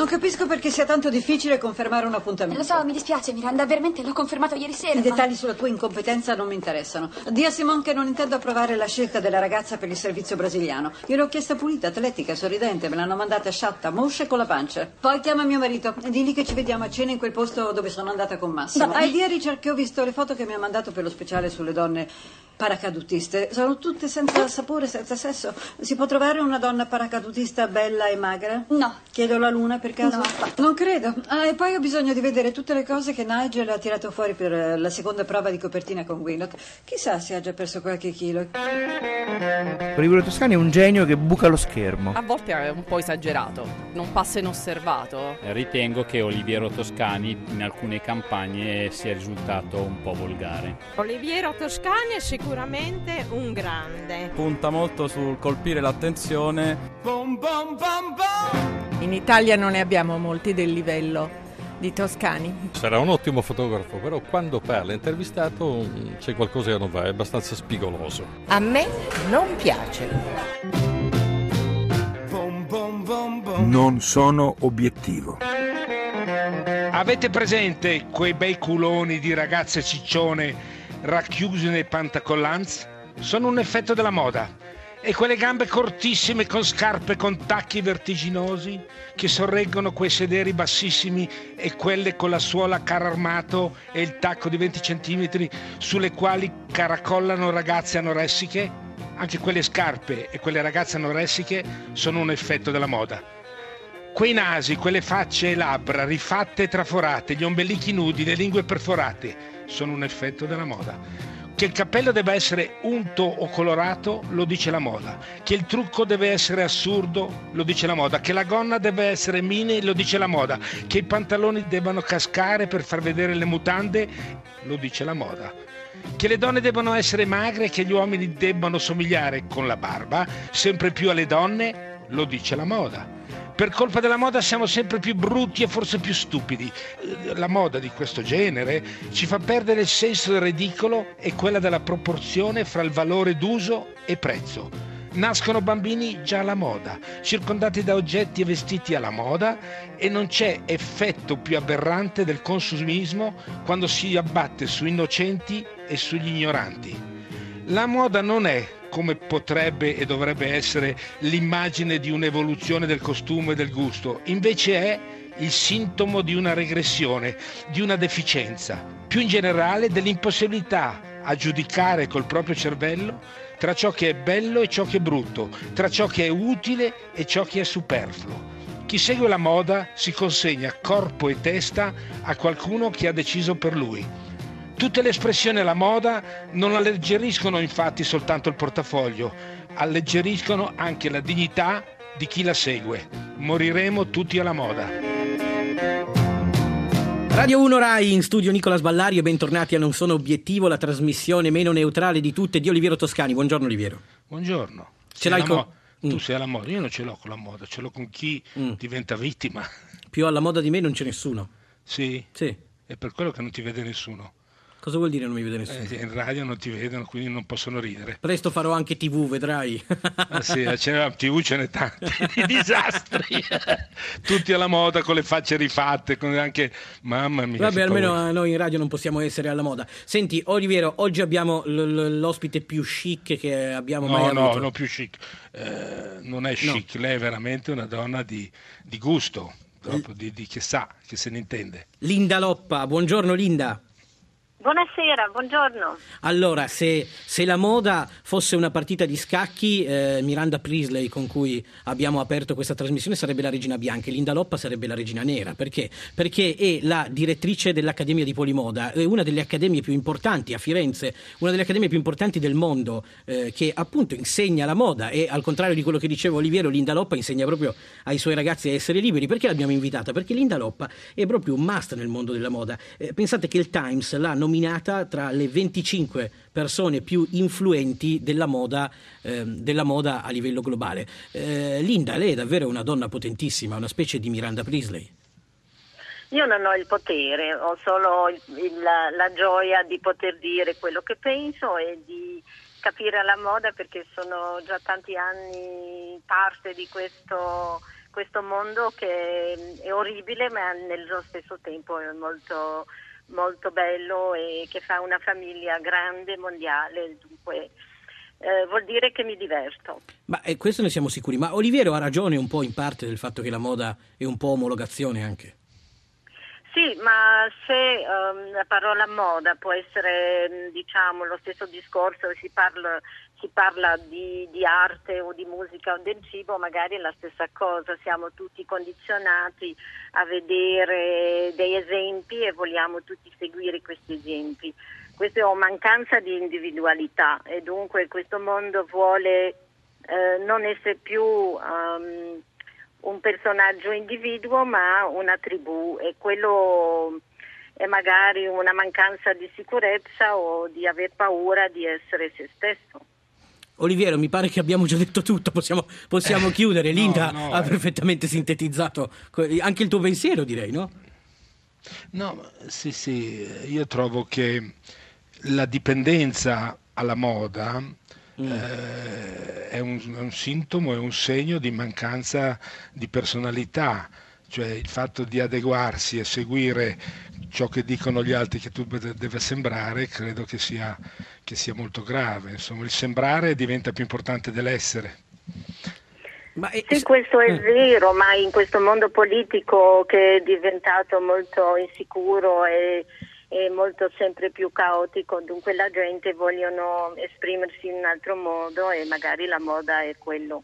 Non capisco perché sia tanto difficile confermare un appuntamento. Lo so, mi dispiace, Miranda, veramente l'ho confermato ieri sera. I ma- dettagli sulla tua incompetenza non mi interessano. Dì a Simon che non intendo approvare la scelta della ragazza per il servizio brasiliano. Gliel'ho chiesta pulita, atletica, sorridente, me l'hanno mandata sciatta, moscia e con la pancia. Poi chiama mio marito e digli che ci vediamo a cena in quel posto dove sono andata con Massimo. Va bene. Ah, e ieri cerchi ho visto le foto che mi ha mandato per lo speciale sulle donne paracadutiste. Sono tutte senza sapore, senza sesso. Si può trovare una donna paracadutista bella e magra? No. Chiedo la luna per caso? No. Non credo. Ah, e poi ho bisogno di vedere tutte le cose che Nigel ha tirato fuori per eh, la seconda prova di copertina con Willock. Chissà se ha già perso qualche chilo. Olivero Toscani è un genio che buca lo schermo. A volte è un po' esagerato, non passa inosservato. Ritengo che Oliviero Toscani in alcune campagne sia risultato un po' volgare. Oliviero Toscani è sicuramente un grande. punta molto sul colpire l'attenzione. In Italia non ne abbiamo molti del livello di Toscani. Sarà un ottimo fotografo, però quando parla intervistato mm, c'è qualcosa che non va, è abbastanza spigoloso. A me non piace. Non sono obiettivo. Avete presente quei bei culoni di ragazze ciccione racchiusi nei pantacollants? Sono un effetto della moda. E quelle gambe cortissime con scarpe con tacchi vertiginosi che sorreggono quei sederi bassissimi e quelle con la suola a carro armato e il tacco di 20 cm sulle quali caracollano ragazze anoressiche? Anche quelle scarpe e quelle ragazze anoressiche sono un effetto della moda. Quei nasi, quelle facce e labbra rifatte e traforate, gli ombelichi nudi, le lingue perforate, sono un effetto della moda. Che il cappello debba essere unto o colorato, lo dice la moda. Che il trucco deve essere assurdo, lo dice la moda. Che la gonna deve essere mini, lo dice la moda. Che i pantaloni debbano cascare per far vedere le mutande, lo dice la moda. Che le donne debbano essere magre e che gli uomini debbano somigliare con la barba sempre più alle donne, lo dice la moda. Per colpa della moda siamo sempre più brutti e forse più stupidi. La moda di questo genere ci fa perdere il senso del ridicolo e quella della proporzione fra il valore d'uso e prezzo. Nascono bambini già alla moda, circondati da oggetti e vestiti alla moda e non c'è effetto più aberrante del consumismo quando si abbatte su innocenti e sugli ignoranti. La moda non è, come potrebbe e dovrebbe essere, l'immagine di un'evoluzione del costume e del gusto, invece è il sintomo di una regressione, di una deficienza, più in generale dell'impossibilità a giudicare col proprio cervello tra ciò che è bello e ciò che è brutto, tra ciò che è utile e ciò che è superfluo. Chi segue la moda si consegna corpo e testa a qualcuno che ha deciso per lui. Tutte le espressioni alla moda non alleggeriscono infatti soltanto il portafoglio, alleggeriscono anche la dignità di chi la segue. Moriremo tutti alla moda. Radio 1 Rai in studio Nicola Sballari e bentornati a Non Sono Obiettivo, la trasmissione meno neutrale di tutte di Oliviero Toscani. Buongiorno Oliviero. Buongiorno. Ce l'hai con- mo- Tu Mm. sei alla moda, io non ce l'ho con la moda, ce l'ho con chi diventa vittima. Più alla moda di me non c'è nessuno. Sì? Sì. È per quello che non ti vede nessuno. Cosa vuol dire non mi vede nessuno? Eh, in radio non ti vedono, quindi non possono ridere. Presto farò anche TV, vedrai. Ah, sì, ce n'è, TV ce n'è tanti di disastri. Tutti alla moda con le facce rifatte, con anche mamma mia. Vabbè, almeno paura. eh, noi in radio non possiamo essere alla moda. Senti, Oliviero, oggi abbiamo l- l'ospite più chic che abbiamo mai No, no, avuto. non più chic. Eh, non è chic, lei è veramente una donna di, di gusto, proprio di, di che sa, che se ne intende. Linda Loppa, buongiorno Linda. Buonasera, buongiorno. Allora, se, se la moda fosse una partita di scacchi, eh, Miranda Priestley, con cui abbiamo aperto questa trasmissione, sarebbe la regina bianca e Linda Loppa sarebbe la regina nera. Perché? Perché è la direttrice dell'Accademia di Polimoda, è una delle accademie più importanti a Firenze, una delle accademie più importanti del mondo, eh, che appunto insegna la moda e al contrario di quello che diceva Oliviero, Linda Loppa insegna proprio ai suoi ragazzi a essere liberi. Perché l'abbiamo invitata? Perché Linda Loppa è proprio un must nel mondo della moda. Eh, pensate che il Times l'ha nominata tra le 25 persone più influenti della moda, ehm, della moda a livello globale. Eh, Linda, lei è davvero una donna potentissima, una specie di Miranda Priestley. Io non ho il potere, ho solo il- il- la, la gioia di poter dire quello che penso e di capire la moda perché sono già tanti anni parte di questo questo mondo che è orribile ma nello stesso tempo è molto, molto bello e che fa una famiglia grande, mondiale, dunque eh, vuol dire che mi diverto. Ma eh, questo ne siamo sicuri, ma Oliviero ha ragione un po' in parte del fatto che la moda è un po' omologazione anche. Sì, ma se um, la parola moda può essere diciamo, lo stesso discorso, si parla, si parla di, di, arte o di musica o del cibo, magari è la stessa cosa, siamo tutti condizionati a vedere dei esempi e vogliamo tutti seguire questi esempi. Questa è una mancanza di individualità e dunque questo mondo vuole eh, non essere più... Um, un personaggio individuo ma una tribù e quello è magari una mancanza di sicurezza o di aver paura di essere se stesso. Oliviero, mi pare che abbiamo già detto tutto, possiamo, possiamo eh, chiudere. Linda no, no, ha eh. perfettamente sintetizzato anche il tuo pensiero, direi, no? No, sì, sì, io trovo che la dipendenza alla moda Mm. eh, è, un, è un sintomo, è un segno di mancanza di personalità cioè il fatto di adeguarsi e seguire ciò che dicono gli altri che tu deve sembrare, credo che sia, che sia molto grave. Insomma, il sembrare diventa più importante dell'essere. È... Sì, questo è eh. vero, ma in questo mondo politico che è diventato molto insicuro e è molto sempre più caotico, dunque la gente vogliono esprimersi in un altro modo e magari la moda è quello.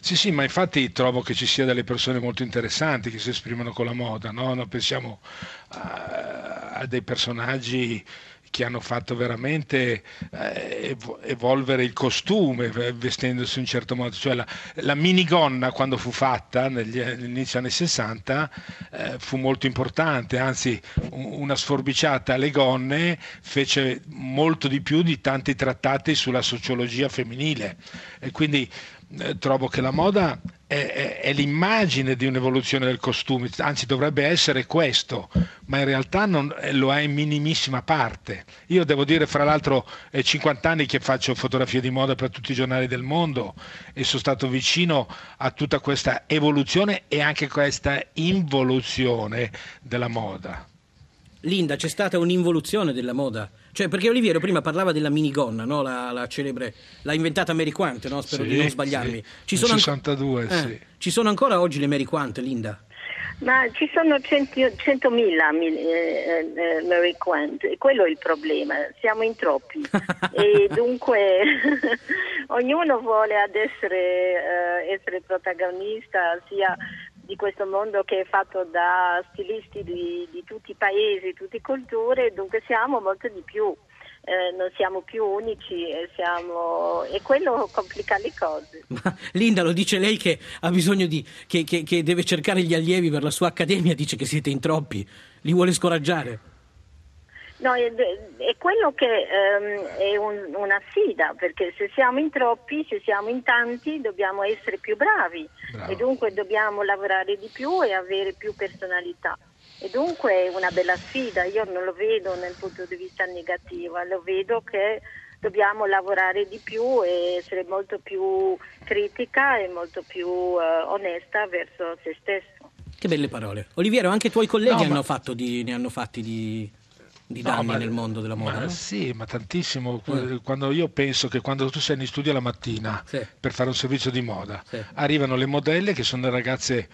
Sì, sì, ma infatti trovo che ci sia delle persone molto interessanti che si esprimono con la moda, no? no pensiamo a, a dei personaggi che hanno fatto veramente eh, evolvere il costume vestendosi in un certo modo, cioè la, la minigonna quando fu fatta negli, negli anni 60 eh, fu molto importante, anzi una sforbiciata alle gonne fece molto di più di tanti trattati sulla sociologia femminile e quindi eh, trovo che la moda è, è, è, l'immagine di un'evoluzione del costume, anzi dovrebbe essere questo, ma in realtà non, eh, lo è in minimissima parte. Io devo dire, fra l'altro, è 50 anni che faccio fotografie di moda per tutti i giornali del mondo e sono stato vicino a tutta questa evoluzione e anche questa involuzione della moda. Linda, c'è stata un'involuzione della moda? Cioè, perché Oliviero prima parlava della minigonna, no? la, la celebre, l'ha inventata Mary Quant, no? spero sì, di non sbagliarmi. Ci sono, 62, an- eh, ci sono ancora oggi le Mary Quant, Linda? Ma ci sono 100.000 eh, eh, Mary Quant e quello è il problema, siamo in troppi e dunque ognuno vuole ad essere, eh, essere protagonista sia di questo mondo che è fatto da stilisti di, di tutti i paesi, tutte le culture, dunque siamo molto di più. Eh, non siamo più unici e, siamo... e, quello complica le cose. Ma Linda lo dice lei che ha bisogno di che, che, che deve cercare gli allievi per la sua accademia, dice che siete in troppi, li vuole scoraggiare. No, è, è quello che um, è un, una sfida, perché se siamo in troppi, se siamo in tanti, dobbiamo essere più bravi Bravo. e dunque dobbiamo lavorare di più e avere più personalità. E dunque è una bella sfida, io non lo vedo nel punto di vista negativo, lo vedo che dobbiamo lavorare di più e essere molto più critica e molto più uh, onesta verso se stesso. Che belle parole. Oliviero, anche i tuoi colleghi no, hanno ma... di, ne hanno fatti di di danni no, ma, nel mondo della moda. Ma no? Sì, ma tantissimo. Mm. Quando io penso che quando tu sei in studio la mattina sì. per fare un servizio di moda, sì. arrivano le modelle che sono ragazze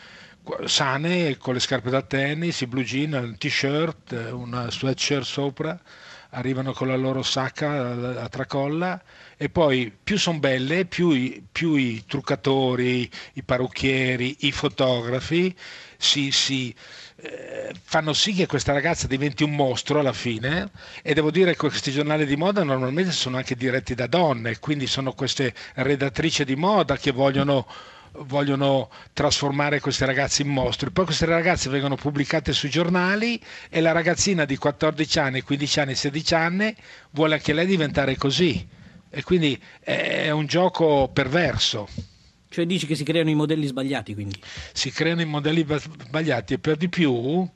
sane con le scarpe da tennis, i blue jean, un t-shirt, una sweatshirt sopra, arrivano con la loro sacca a tracolla e poi più sono belle, più i, più i truccatori, i parrucchieri, i fotografi si, si eh, fanno sì che questa ragazza diventi un mostro alla fine e devo dire che questi giornali di moda normalmente sono anche diretti da donne, quindi sono queste redattrici di moda che vogliono vogliono trasformare queste ragazze in mostri. Poi queste ragazze vengono pubblicate sui giornali e la ragazzina di 14 anni, 15 anni, 16 anni vuole anche lei diventare così. E quindi è un gioco perverso. Cioè dici che si creano i modelli sbagliati quindi? Si creano i modelli sbagliati e per di più,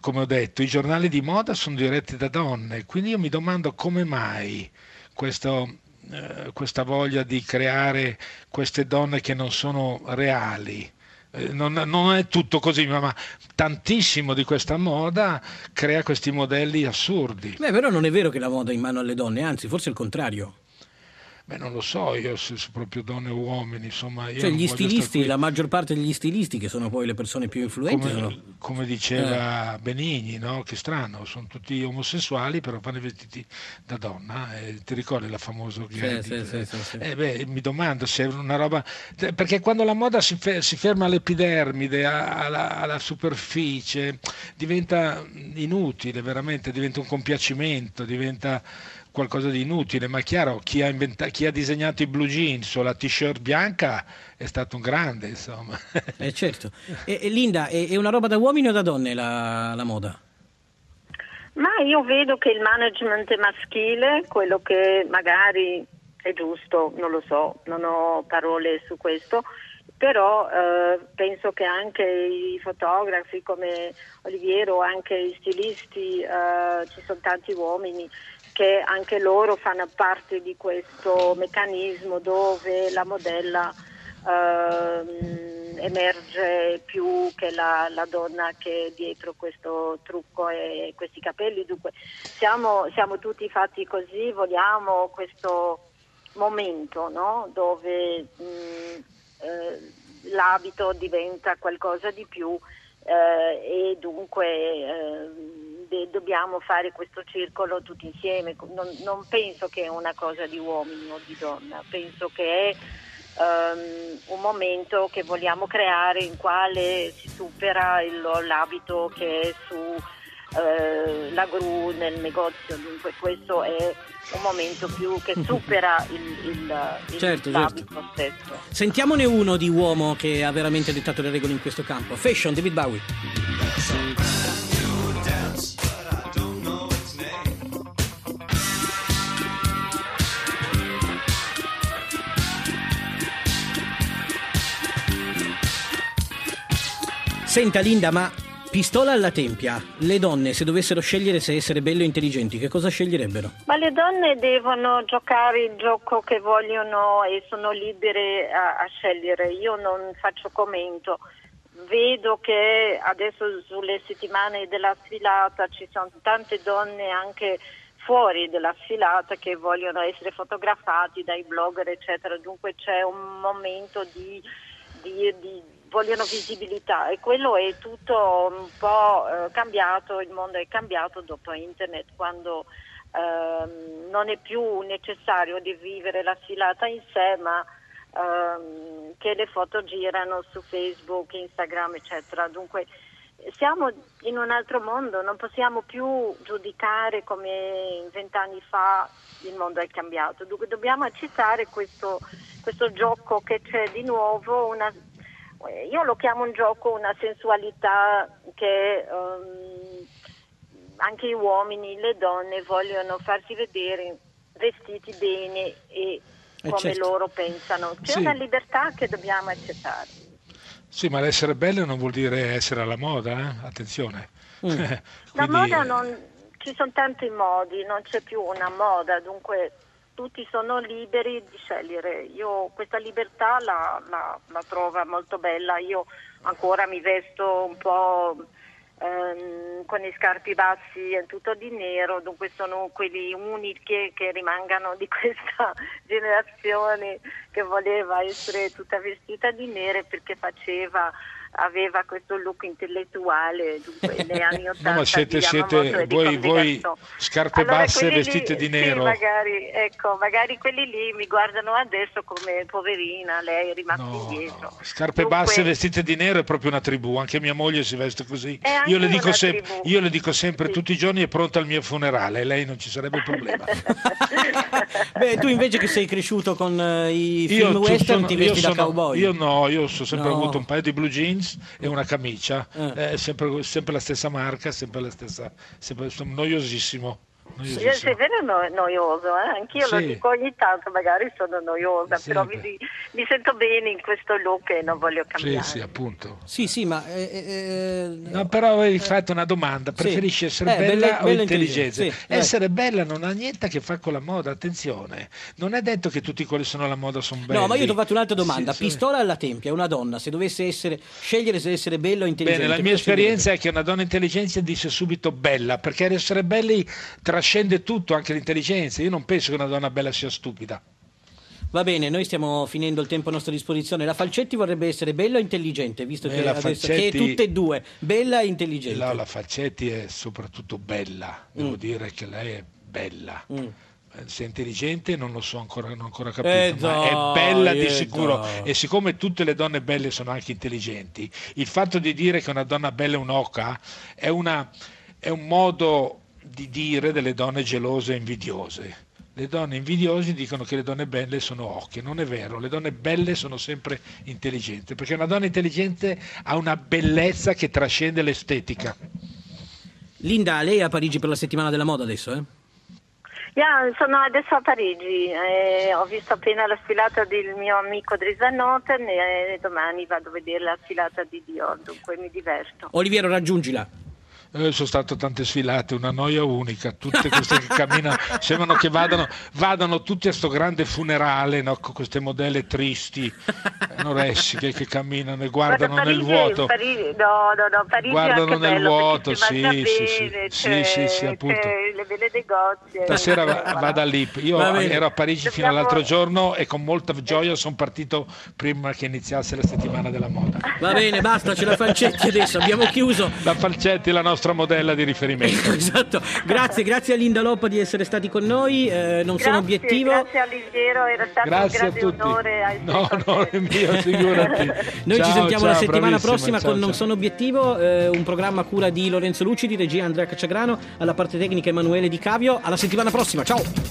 come ho detto, i giornali di moda sono diretti da donne, quindi io mi domando come mai questo, eh, questa voglia di creare queste donne che non sono reali. Eh, Non, non è tutto così, ma, ma tantissimo di questa moda crea questi modelli assurdi. Beh, però non è vero che la moda è in mano alle donne, anzi, forse il contrario. Beh, non lo so io se, se proprio donne o uomini, insomma. Io Cioè, gli stilisti, la maggior parte degli stilisti, che sono poi le persone più influenti, come, sono... come diceva Benigni, no? che strano, sono tutti omosessuali, però fanno i vestiti da donna. E ti ricordi la famosa Sì, che sì, sì, sì, sì. Eh beh, mi domando se è una roba. Perché quando la moda si, fe- si ferma all'epidermide, alla, alla superficie, diventa inutile, veramente, diventa un compiacimento, diventa qualcosa di inutile. Ma è chiaro, chi ha, inventa- chi ha disegnato i blue jeans o la t-shirt bianca è stato un grande, insomma. Eh, certo. E, e Linda, è, è una roba da uomini o da donne la, la moda? Ma io vedo che il management è maschile, quello che magari è giusto, non lo so, non ho parole su questo, però eh, penso che anche i fotografi come Oliviero, anche i stilisti, eh, ci sono tanti uomini che anche loro fanno parte di questo meccanismo dove la modella ehm, emerge più che la, la donna che è dietro questo trucco e questi capelli. Dunque siamo, siamo tutti fatti così, vogliamo questo momento no? dove mh, eh, l'abito diventa qualcosa di più eh, e dunque eh, de- dobbiamo fare questo circolo tutti insieme. Non, non penso che è una cosa di uomini o di donna, penso che è ehm, un momento che vogliamo creare in quale si supera il- l'abito che è su eh, la gru nel negozio, dunque questo è un momento più che supera il, il, il- Certo, l'abito stesso. Sentiamone uno di uomo che ha veramente dettato le regole in questo campo. Fashion, David Bowie. Senta Linda, ma pistola alla tempia, le donne se dovessero scegliere se essere belle o intelligenti, che cosa sceglierebbero? Ma le donne devono giocare il gioco che vogliono e sono libere a, a scegliere. Io non faccio commento. Vedo che adesso sulle settimane della sfilata ci sono tante donne anche fuori dalla sfilata che vogliono essere fotografati dai blogger, eccetera. Dunque c'è un momento di, di- di- vogliono visibilità e quello è tutto un po' eh, cambiato, il mondo è cambiato dopo internet quando ehm, non è più necessario di vivere la sfilata in sé, ma ehm, che le foto girano su Facebook, Instagram, eccetera. Dunque siamo in un altro mondo, non possiamo più giudicare come vent'anni fa il mondo è cambiato. Dunque dobbiamo accettare questo, questo gioco che c'è di nuovo, una, io lo chiamo un gioco, una sensualità che ehm, anche gli uomini, le donne vogliono farsi vedere vestiti bene e Eh, come certo. loro pensano. C'è Sì. una libertà che dobbiamo accettare. Sì, ma l'essere belle non vuol dire essere alla moda, eh? attenzione. Mm. La Quindi, moda non, ci sono tanti modi, non c'è più una moda, dunque tutti sono liberi di scegliere. Io questa libertà la, la, la trovo molto bella, io ancora mi vesto un po' ehm, con i scarpi bassi e tutto di nero, dunque sono quelli unici che rimangano di questa generazione che voleva essere tutta vestita di nero perché faceva aveva questo look intellettuale dunque negli anni 80 No, ma siete, diciamo, siete voi, voi scarpe Allora, basse quelli lì- vestite di sì, nero. magari, ecco, magari quelli lì mi guardano adesso come poverina, lei è rimasta No, indietro. Scarpe Dunque- basse vestite di nero è proprio una tribù, anche mia moglie si veste così. Io le dico, una sem- tribù. io le dico sempre tutti i giorni è pronta al mio funerale, lei non ci sarebbe problema. Beh, tu invece che sei cresciuto con eh, i Io film tu- western sono- ti io vesti da sono- cowboy. Io no, io ho sempre No. avuto un paio di blue jeans e una camicia, Eh. eh, sempre, sempre la stessa marca, sempre la stessa, sempre, sono noiosissimo. Noiosissimo. Sì, è vero no- noioso, eh? anch'io lo Sì. dico ogni tanto, magari sono noiosa, però mi, Sempre. mi sento bene in questo look e non voglio Sì, cambiare. sì, appunto. Sì, sì, ma... eh, eh, No, però avevi fatto una domanda, sì. preferisci essere Eh, bella, bella- o bella intelligente? intelligente, sì, essere bella non ha niente a che fare con la moda, attenzione. Non è detto che tutti quelli che sono alla moda sono belli. No, ma io ti ho fatto un'altra domanda. Sì, sì. Pistola alla tempia, una donna, se dovesse essere, scegliere se essere bella o intelligente... Bene, la mia esperienza è che una donna intelligente dice subito bella, perché essere belli trascende tutto, anche l'intelligenza. Io non penso che una donna bella sia stupida. Va bene, noi stiamo finendo il tempo a nostra disposizione. La Falcetti vorrebbe essere bella o intelligente, visto Eh, che, adesso, Falcetti- che è tutte e due, bella e intelligente. No, la Falcetti è soprattutto bella, devo Mm. dire che lei è bella. Mm. Eh, Se è intelligente non lo so ancora, non ho ancora capito, Eh, ma dai, è bella di eh, sicuro. dai. E siccome tutte le donne belle sono anche intelligenti, il fatto di dire che una donna bella è un'oca è, una- è un modo di dire delle donne gelose e invidiose. Le donne invidiose dicono che le donne belle sono ocche, non è vero, le donne belle sono sempre intelligenti, perché una donna intelligente ha una bellezza che trascende l'estetica. Linda, lei è a Parigi per la settimana della moda adesso, eh? Yeah, sono adesso a Parigi, eh, ho visto appena la sfilata del mio amico Dries Van Noten e domani vado a vedere la sfilata di Dior, dunque mi diverto. Oliviero, raggiungila. Eh, sono state tante sfilate, una noia unica, tutte queste che camminano, sembrano che vadano, vadano tutti a sto grande funerale, no, con queste modelle tristi, anoressiche che camminano e guardano Guarda, nel Parigi- vuoto. Parigi- no, no, no, Parigi Guardano nel bello vuoto, si mangia sì, sì, sì. bene, Sì, sì, sì, appunto. le belle negozi. Stasera va- vado lì. Io bene. ero a Parigi fino Dobbiamo- all'altro giorno e con molta gioia sono partito prima che iniziasse la settimana della moda. Va bene, basta, c'è la Falcetti adesso, abbiamo chiuso. La Falcetti la nostra modella di riferimento. Esatto, grazie, grazie a Linda Loppa di essere stati con noi, eh, non sono Grazie, obiettivo. Grazie Alighiero, era stato Grazie a un grande tutti. onore. a essere No, no, è mio, figurati. Noi ci Ciao, sentiamo ciao, la settimana prossima ciao, con Non. Sono Obiettivo, eh, un programma a cura di Lorenzo Lucidi, regia Andrea Cacciagrano, alla parte tecnica Emanuele Di Cavio. Alla settimana prossima, ciao!